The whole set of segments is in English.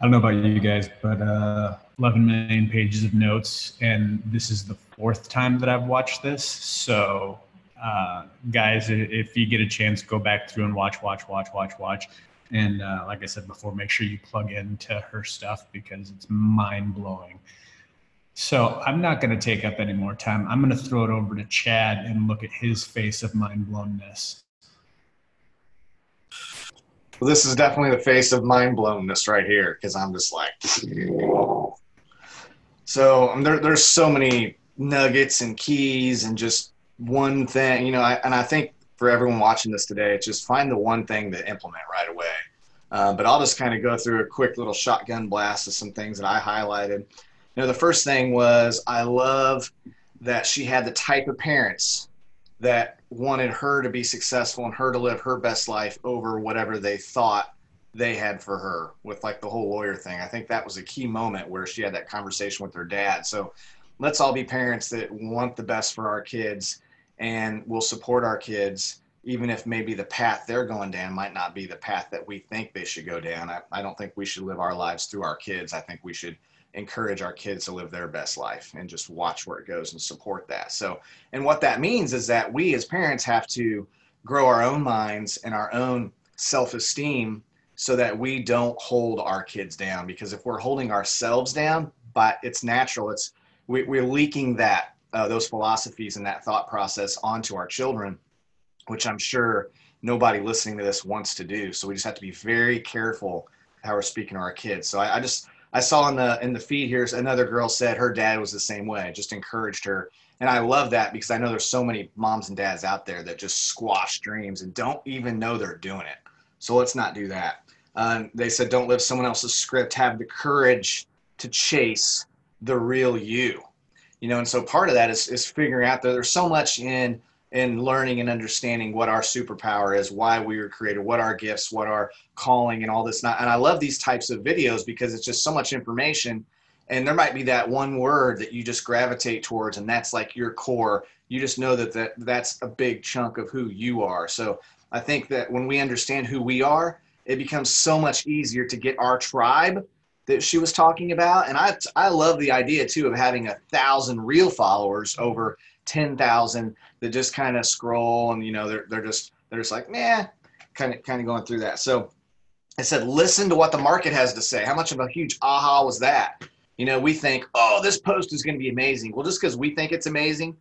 I don't know about you guys, but uh, 11 million pages of notes, and this is the fourth time that I've watched this. So, uh, guys, if you get a chance, go back through and watch, watch, watch, watch, watch. And uh, like I said before, make sure you plug into her stuff because it's mind blowing. So I'm not going to take up any more time. I'm going to throw it over to Chad and look at his face of mind blownness. Well, this is definitely the face of mind blownness right here because I'm just like. So um, there, there's so many nuggets and keys and just one thing, you know, I, and I think for everyone watching this today, it's just find the one thing to implement right away. Uh, but I'll just kind of go through a quick little shotgun blast of some things that I highlighted. You know, the first thing was I love that she had the type of parents that wanted her to be successful and her to live her best life over whatever they thought they had for her with like the whole lawyer thing. I think that was a key moment where she had that conversation with her dad. So let's all be parents that want the best for our kids and will support our kids even if maybe the path they're going down might not be the path that we think they should go down. I, I don't think we should live our lives through our kids. I think we should encourage our kids to live their best life and just watch where it goes and support that. So, and what that means is that we as parents have to grow our own minds and our own self esteem so that we don't hold our kids down. Because if we're holding ourselves down, but it's natural, it's we, we're leaking that uh, those philosophies and that thought process onto our children, which I'm sure nobody listening to this wants to do. So we just have to be very careful how we're speaking to our kids. So I, I just I saw in the in the feed here another girl said her dad was the same way, just encouraged her. And I love that because I know there's so many moms and dads out there that just squash dreams and don't even know they're doing it. So let's not do that. Uh, they said don't live someone else's script. Have the courage to chase the real you. You know, and so part of that is is figuring out that there's so much in in learning and understanding what our superpower is, why we were created, what our gifts, what our calling, and all this. And I love these types of videos because it's just so much information. And there might be that one word that you just gravitate towards, and that's like your core. You just know that, that that's a big chunk of who you are. So I think that when we understand who we are, it becomes so much easier to get our tribe that she was talking about. And I, I love the idea too of having a thousand real followers over 10,000 that just kind of scroll and, you know, they're, they're just, they're just like, nah, kind of, kind of going through that. So I said, listen to what the market has to say. How much of a huge aha was that? You know, we think, oh, this post is going to be amazing. Well, just because we think it's amazing,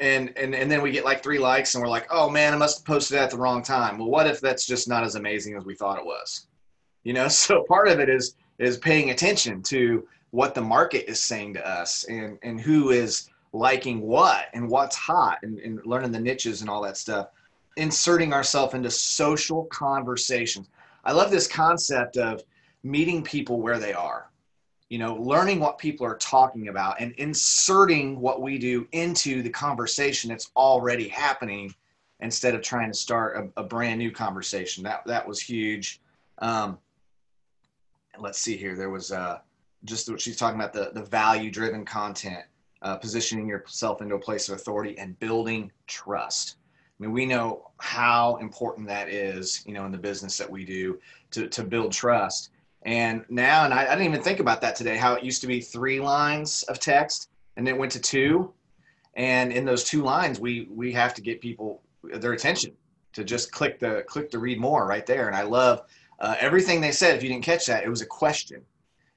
and, and and then we get like three likes, and we're like, oh man, I must have posted at the wrong time. Well, what if that's just not as amazing as we thought it was? You know, so part of it is is paying attention to what the market is saying to us and and who is liking what and what's hot and, and learning the niches and all that stuff inserting ourselves into social conversations. I love this concept of meeting people where they are you know learning what people are talking about and inserting what we do into the conversation that's already happening instead of trying to start a, a brand new conversation. That that was huge. Um, let's see here. There was uh, just what she's talking about the, the value driven content uh, positioning yourself into a place of authority and building trust. I mean, we know how important that is, you know, in the business that we do to, to build trust. And now, and I, I didn't even think about that today, how it used to be three lines of text and it went to two. And in those two lines, we, we have to get people their attention to just click the, click to read more right there. And I love uh, everything they said. If you didn't catch that, it was a question,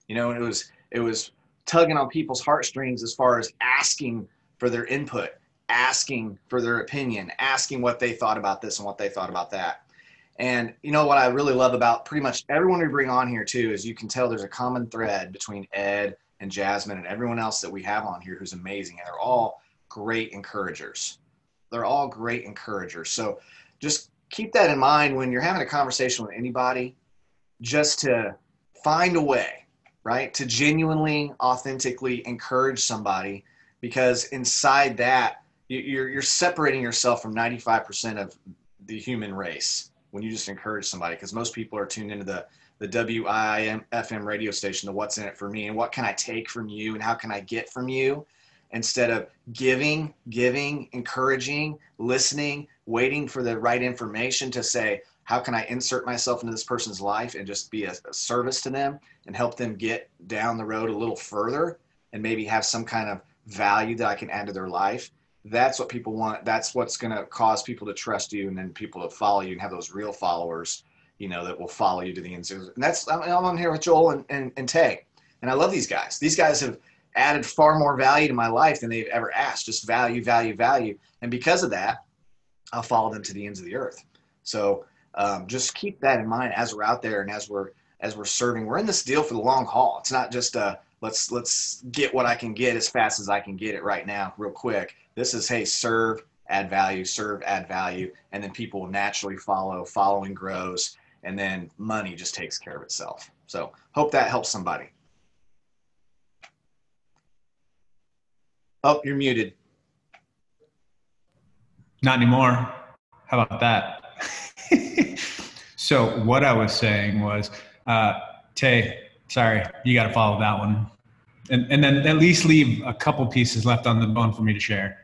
you know, and it was, it was tugging on people's heartstrings as far as asking for their input, asking for their opinion, asking what they thought about this and what they thought about that. And you know what I really love about pretty much everyone we bring on here too is you can tell there's a common thread between Ed and Jasmine and everyone else that we have on here who's amazing. And they're all great encouragers. They're all great encouragers. So just keep that in mind when you're having a conversation with anybody, just to find a way right? To genuinely, authentically encourage somebody because inside that, you're, you're separating yourself from 95% of the human race when you just encourage somebody because most people are tuned into the the WIM FM radio station, the what's in it for me and what can I take from you and how can I get from you instead of giving, giving, encouraging, listening, waiting for the right information to say, how can I insert myself into this person's life and just be a, a service to them and help them get down the road a little further and maybe have some kind of value that I can add to their life. That's what people want. That's what's going to cause people to trust you and then people to follow you and have those real followers, you know, that will follow you to the end. And that's, I'm, on here with Joel and, and, and Tay. And I love these guys. These guys have added far more value to my life than they've ever asked. Just value, value, value. And because of that, I'll follow them to the ends of the earth. So um, just keep that in mind as we're out there and as we're as we're serving. We're in this deal for the long haul. It's not just uh, let's let's get what I can get as fast as I can get it right now, real quick. This is hey, serve, add value, serve, add value, and then people will naturally follow. Following grows, and then money just takes care of itself. So hope that helps somebody. Oh, you're muted. Not anymore. How about that? so what I was saying was, uh, Tay, sorry, you got to follow that one, and and then at least leave a couple pieces left on the bone for me to share.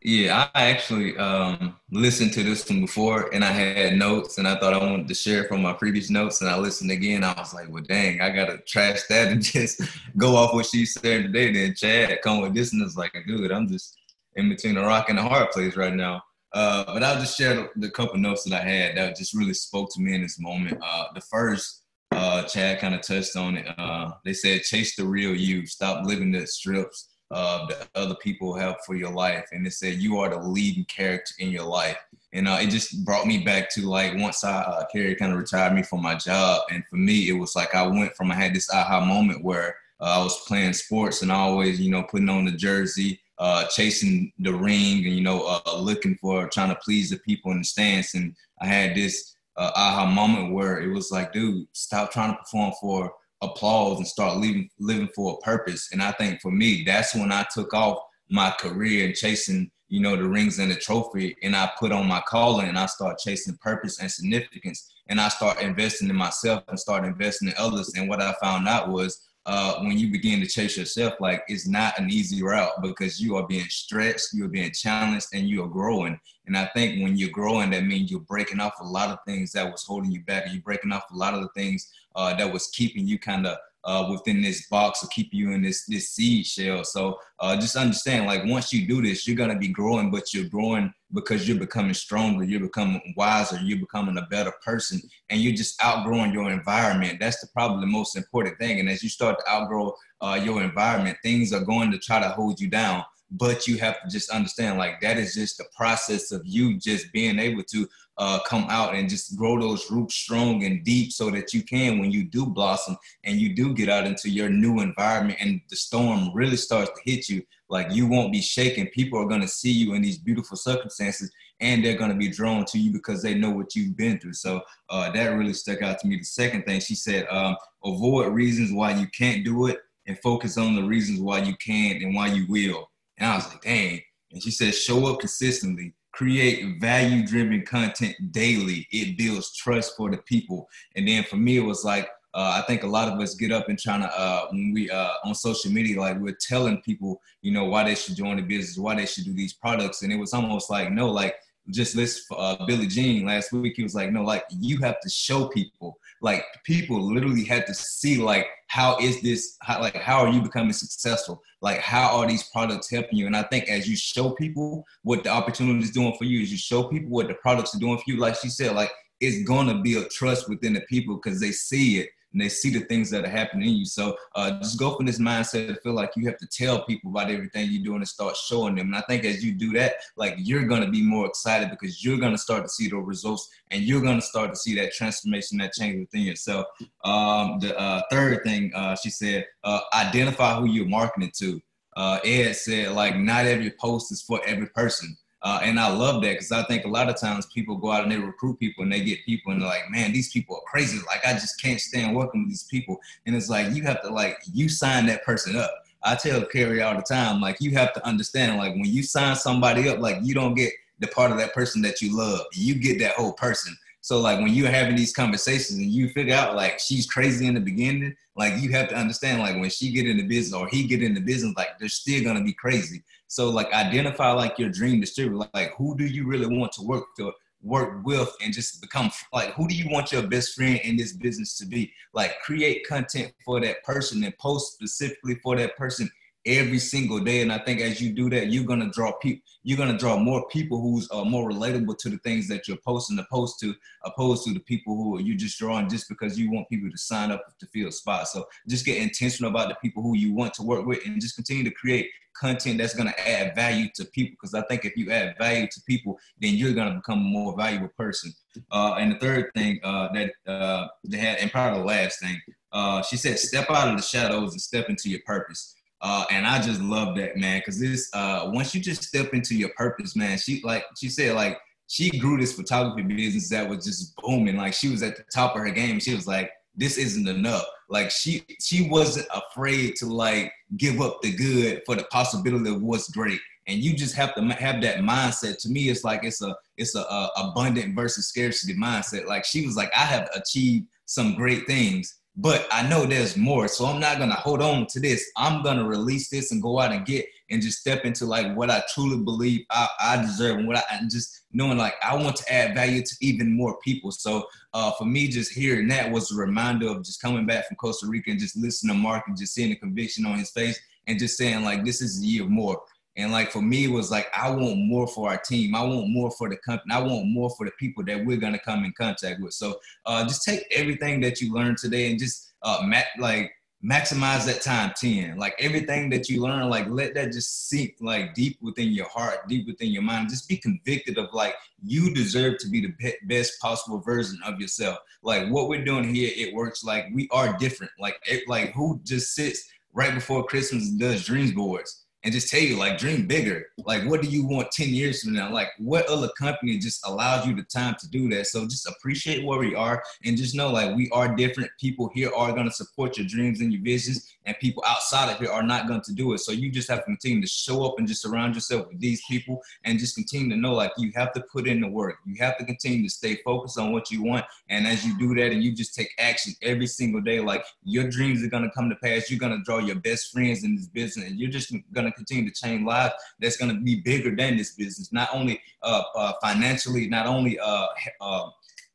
Yeah, I actually um, listened to this one before, and I had notes, and I thought I wanted to share from my previous notes, and I listened again. I was like, "Well, dang, I gotta trash that and just go off what she's saying today." Then Chad come with this, and it's like, "Dude, I'm just in between a rock and a hard place right now." Uh, but I'll just share the, the, couple notes that I had that just really spoke to me in this moment. Uh, the first, uh, Chad kind of touched on it. Uh, they said, chase the real you. Stop living the strips that other people have for your life. And they said, you are the leading character in your life. And uh, it just brought me back to like once I, uh, Carrie kind of retired me from my job. And for me, it was like I went from, I had this aha moment where I was playing sports and always, you know, putting on the jersey uh, chasing the ring and you know uh, looking for trying to please the people in the stands. And I had this uh, aha moment where it was like, dude, stop trying to perform for applause and start living living for a purpose. And I think for me, that's when I took off my career and chasing you know the rings and the trophy and i put on my calling and i start chasing purpose and significance and i start investing in myself and start investing in others and what i found out was uh, when you begin to chase yourself, like it's not an easy route because you are being stretched, you're being challenged, and you are growing. And I think when you're growing, that means you're breaking off a lot of things that was holding you back. You're breaking off a lot of the things uh, that was keeping you kind of uh, within this box or keep you in this this seed shell. So uh, just understand, like once you do this, you're gonna be growing, but you're growing because you're becoming stronger, you're becoming wiser, you're becoming a better person, and you're just outgrowing your environment. That's the, probably the most important thing. And as you start to outgrow uh, your environment, things are going to try to hold you down but you have to just understand like that is just the process of you just being able to uh, come out and just grow those roots strong and deep so that you can when you do blossom and you do get out into your new environment and the storm really starts to hit you like you won't be shaken people are going to see you in these beautiful circumstances and they're going to be drawn to you because they know what you've been through. So uh, that really stuck out to me. The second thing she said um, avoid reasons why you can't do it and focus on the reasons why you can and why you will and I was like, dang. And she said, show up consistently, create value driven content daily. It builds trust for the people. And then for me, it was like, uh, I think a lot of us get up and trying to, uh, when we uh, on social media, like we're telling people, you know, why they should join the business, why they should do these products. And it was almost like, no, like just for uh, Billy Jean last week. He was like, no, like you have to show people like people literally had to see like how is this how, like how are you becoming successful? Like how are these products helping you? And i think as you show people what the opportunity is doing for you as you show people what the products are doing for you like she said like it's gonna build trust within the people because they see it and they see the things that are happening in you. So uh, just go from this mindset to feel like you have to tell people about everything you're doing and start showing them. And I think as you do that, like you're gonna be more excited because you're gonna start to see the results and you're gonna start to see that transformation, that change within yourself. Um, the uh, third thing uh, she said, uh, identify who you're marketing to. Uh, Ed said like not every post is for every person. Uh, and I love that because I think a lot of times people go out and they recruit people and they get people and they're like, man, these people are crazy. Like, I just can't stand working with these people. And it's like, you have to, like, you sign that person up. I tell Carrie all the time, like, you have to understand, like, when you sign somebody up, like, you don't get the part of that person that you love. You get that whole person. So like when you're having these conversations and you figure out like she's crazy in the beginning, like you have to understand like when she get into business or he get into business, like they're still gonna be crazy. So like identify like your dream distributor, like who do you really want to work for, work with and just become like who do you want your best friend in this business to be like create content for that person and post specifically for that person every single day. And I think as you do that, you're gonna draw people. You're gonna draw more people who's uh, more relatable to the things that you're posting, opposed to opposed to the people who you just drawing just because you want people to sign up to fill spots. So just get intentional about the people who you want to work with, and just continue to create content that's to add value to people because i think if you add value to people then you're to become a more valuable person uh, and the third thing uh, that uh, they had and probably the last thing uh, she said step out of the shadows and step into your purpose uh, and I just love that man because this uh, once you just step into your purpose, man. She like she said like she grew this photography business that was just booming. Like she was at the top of her game. She was like, this isn't enough. Like she she wasn't afraid to like give up the good for the possibility of what's great. And you just have to have that mindset. To me, it's like it's a it's a, a abundant versus scarcity mindset. Like she was like, I have achieved some great things but I know there's more. So I'm not gonna hold on to this. I'm gonna release this and go out and get and just step into like what I truly believe I, I deserve and what I and just knowing like I want to add value to even more people. So uh, for me, just hearing that was a reminder of just coming back from Costa Rica and just listening to Mark and just seeing the conviction on his face and just saying like this is a year more. And like for me, it was like I want more for our team. I want more for the company. I want more for the people that we're gonna come in contact with. So uh, just take everything that you learned today and just uh, ma- like maximize that time 10 like everything that you learn like let that just sink like deep within your heart deep within your mind just be convicted of like you deserve to be the be- best possible version of yourself like what we're doing here it works like we are different like it, like who just sits right before christmas and does dreams boards and just tell you like dream bigger. Like what do you want 10 years from now? Like what other company just allows you the time to do that? So just appreciate where we are and just know like we are different. People here are going to support your dreams and your visions and people outside of here are not going to do it. So you just have to continue to show up and just surround yourself with these people and just continue to know like you have to put in the work. You have to continue to stay focused on what you want. And as you do that and you just take action every single day like your dreams are going to come to pass. You're going to draw your best friends in this business. And you're just going to continue to change lives that's going to be bigger than this business, not only uh, uh, financially, not only uh,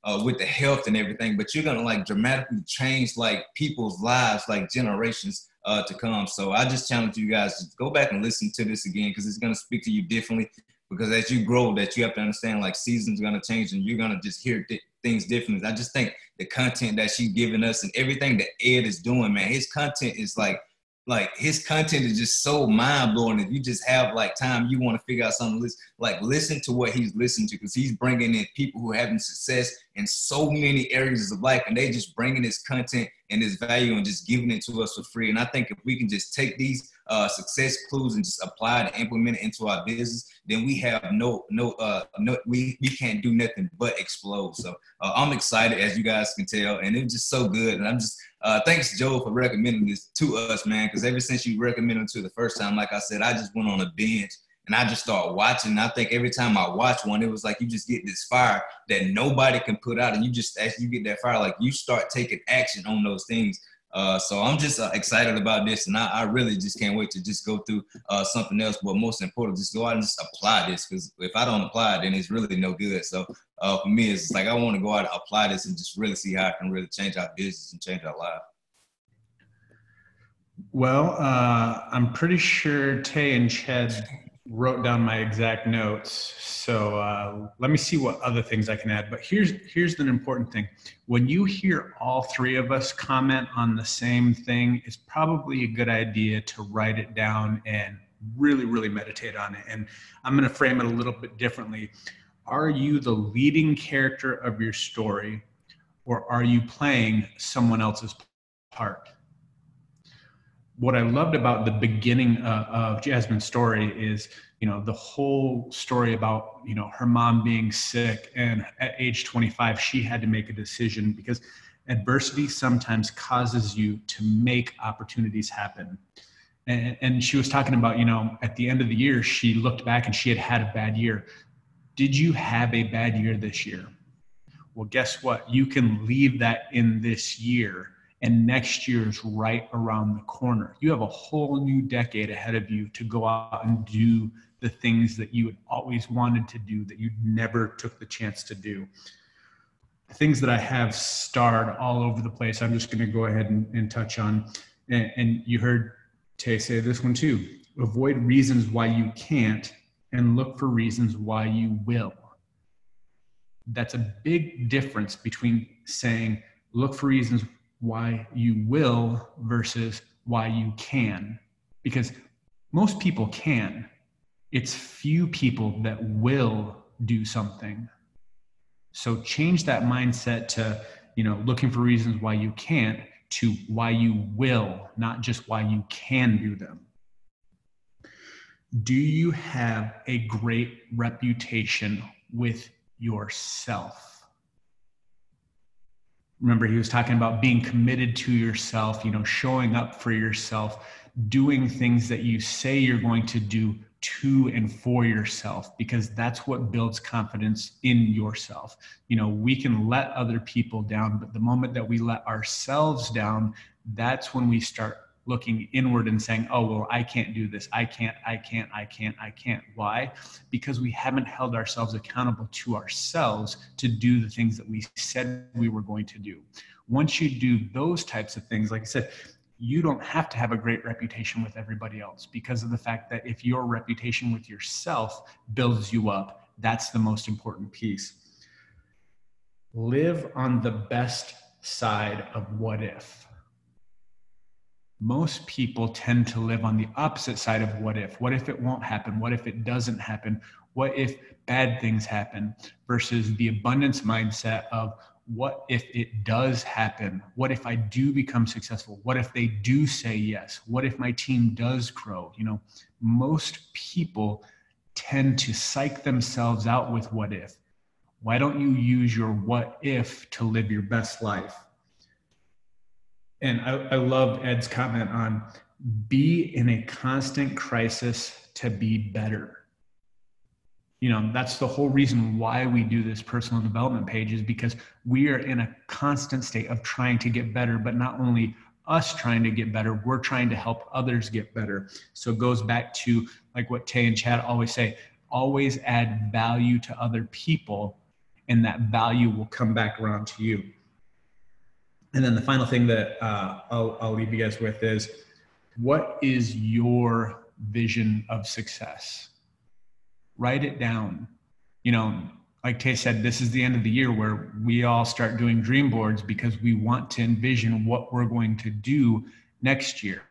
uh, with the health and everything, but you're to like dramatically change like people's lives, like generations uh, to come. So I just challenge you guys to go back and listen to this again because it's to speak to you differently. Because as you grow, that you have to understand like seasons to change and you're to just hear th- things differently. I just think the content that she's giving us and everything that Ed is doing, man, his content is like like his content is just so mind blowing. If you just have like time, you want to figure out something. Like listen to what he's listening to because he's bringing in people who having success in so many areas of life, and they just bringing this content and this value and just giving it to us for free. And I think if we can just take these uh, success clues and just apply it and implement it into our business, then we have no no uh no we we can't do nothing but explode. So uh, I'm excited as you guys can tell, and it's just so good. And I'm just uh, thanks Joe for recommending this to us, man. Because ever since you recommended it to the first time, like I said, I just went on a binge and I just started watching. I think every time I watch one, it was like you just get this fire that nobody can put out, and you just as you get that fire, like you start taking action on those things. Uh, so I'm just uh, excited about this, and I, I, really just can't wait to just go through uh, something else. But most important, just go out and just apply this, because if I don't apply it, then it's really no good. So uh, for me, it's like I want to go out and apply this and just really see how I can really change our business and change our life. Well, uh, I'm pretty sure Tay and Chad wrote down my exact notes. So uh, let me see what other things I can add. But here's here's an important thing: when you hear all three of us comment on the same thing, it's probably a good idea to write it down and really really meditate on it. And I'm going to frame it a little bit differently. Are you the leading character of your story, or are you playing someone else's part? What I loved about the beginning uh, of Jasmine's story is, you know, the whole story about, you know, her mom being sick and at age 25, she had to make a decision because adversity sometimes causes you to make opportunities happen. And, and she was talking about, you know, at the end of the year, she looked back and she had had a bad year. Did you have a bad year this year? Well, guess what? You can leave that in this year and next year's right around the corner. You have a whole new decade ahead of you to go out and do the things that you had always wanted to do that you never took the chance to do. Things that I have starred all over the place, I'm just going to go ahead and, and touch on. And, and you heard Tay say this one too avoid reasons why you can't and look for reasons why you will. That's a big difference between saying, look for reasons why you will versus why you can. Because most people can, it's few people that will do something. So change that mindset to, you know, looking for reasons why you can't to why you will, not just why you can do them. Do you have a great reputation with yourself? Remember, he was talking about being committed to yourself, you know, showing up for yourself, doing things that you say you're going to do to and for yourself because that's what builds confidence in yourself. You know, we can let other people down, but the moment that we let ourselves down, that's when we start looking inward and saying, oh, well, I can't do this. I can't, I can't, I can't, I can't. Why? Because we haven't held ourselves accountable to ourselves to do the things that we said we were going to do. Once you do those types of things, like I said, you don't have to have a great reputation with everybody else because of the fact that if your reputation with yourself builds you up, that's the most important piece. Live on the best side of what if. Most people tend to live on the opposite side of what if. What if it won't happen? What if it doesn't happen? What if bad things happen? Versus the abundance mindset of what if it does happen? What if I do become successful? What if they do say yes? What if my team does grow? You know, most people tend to psych themselves out with what if. Why don't you use your what if to live your best life? And I, I love Ed's comment on be in a constant crisis to be better. You know that's the whole reason why we do this personal development page is because we are in a constant state of trying to get better but not only us trying to get better we're trying to help others get better. So it goes back to like what tay and chad always say always add value to other people and that value will come back around to you and then the final thing that uh, I'll, I'll leave you guys with is what is your vision of success write it down. You know, like Tay said, this is the end of the year where we all start doing dream boards because we want to envision what we're going to do next year.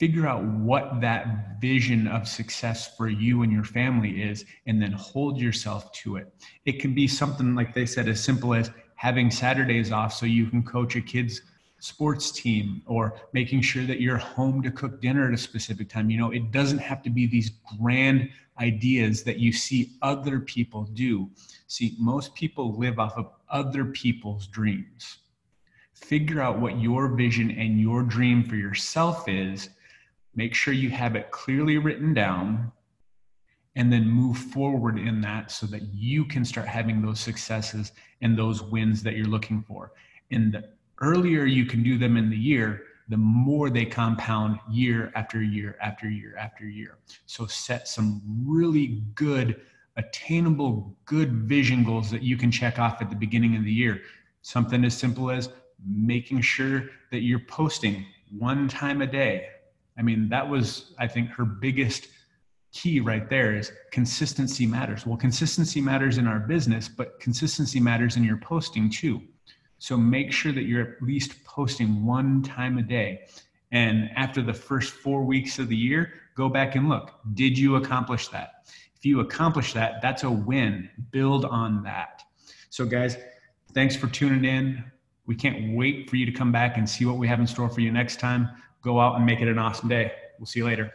Figure out what that vision of success for you and your family is, and then hold yourself to it. It can be something, like they said, as simple as having Saturdays off so you can coach a kid's sports team or making sure that you're home to cook dinner at a specific time. You know, it doesn't have to be these grand ideas that you see other people do. See, most people live off of other people's dreams. Figure out what your vision and your dream for yourself is. Make sure you have it clearly written down and then move forward in that so that you can start having those successes and those wins that you're looking for. And the earlier you can do them in the year, the more they compound year after year after year after year. So set some really good, attainable, good vision goals that you can check off at the beginning of the year. Something as simple as making sure that you're posting one time a day. I mean, that was, I think, her biggest key right there is consistency matters. Well, consistency matters in our business, but consistency matters in your posting too. So make sure that you're at least posting one time a day. And after the first four weeks of the year, go back and look. Did you accomplish that? If you accomplish that, that's a win. Build on that. So, guys, thanks for tuning in. We can't wait for you to come back and see what we have in store for you next time. Go out and make it an awesome day. We'll see you later.